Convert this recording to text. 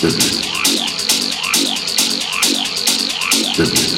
Dibby. Dibby.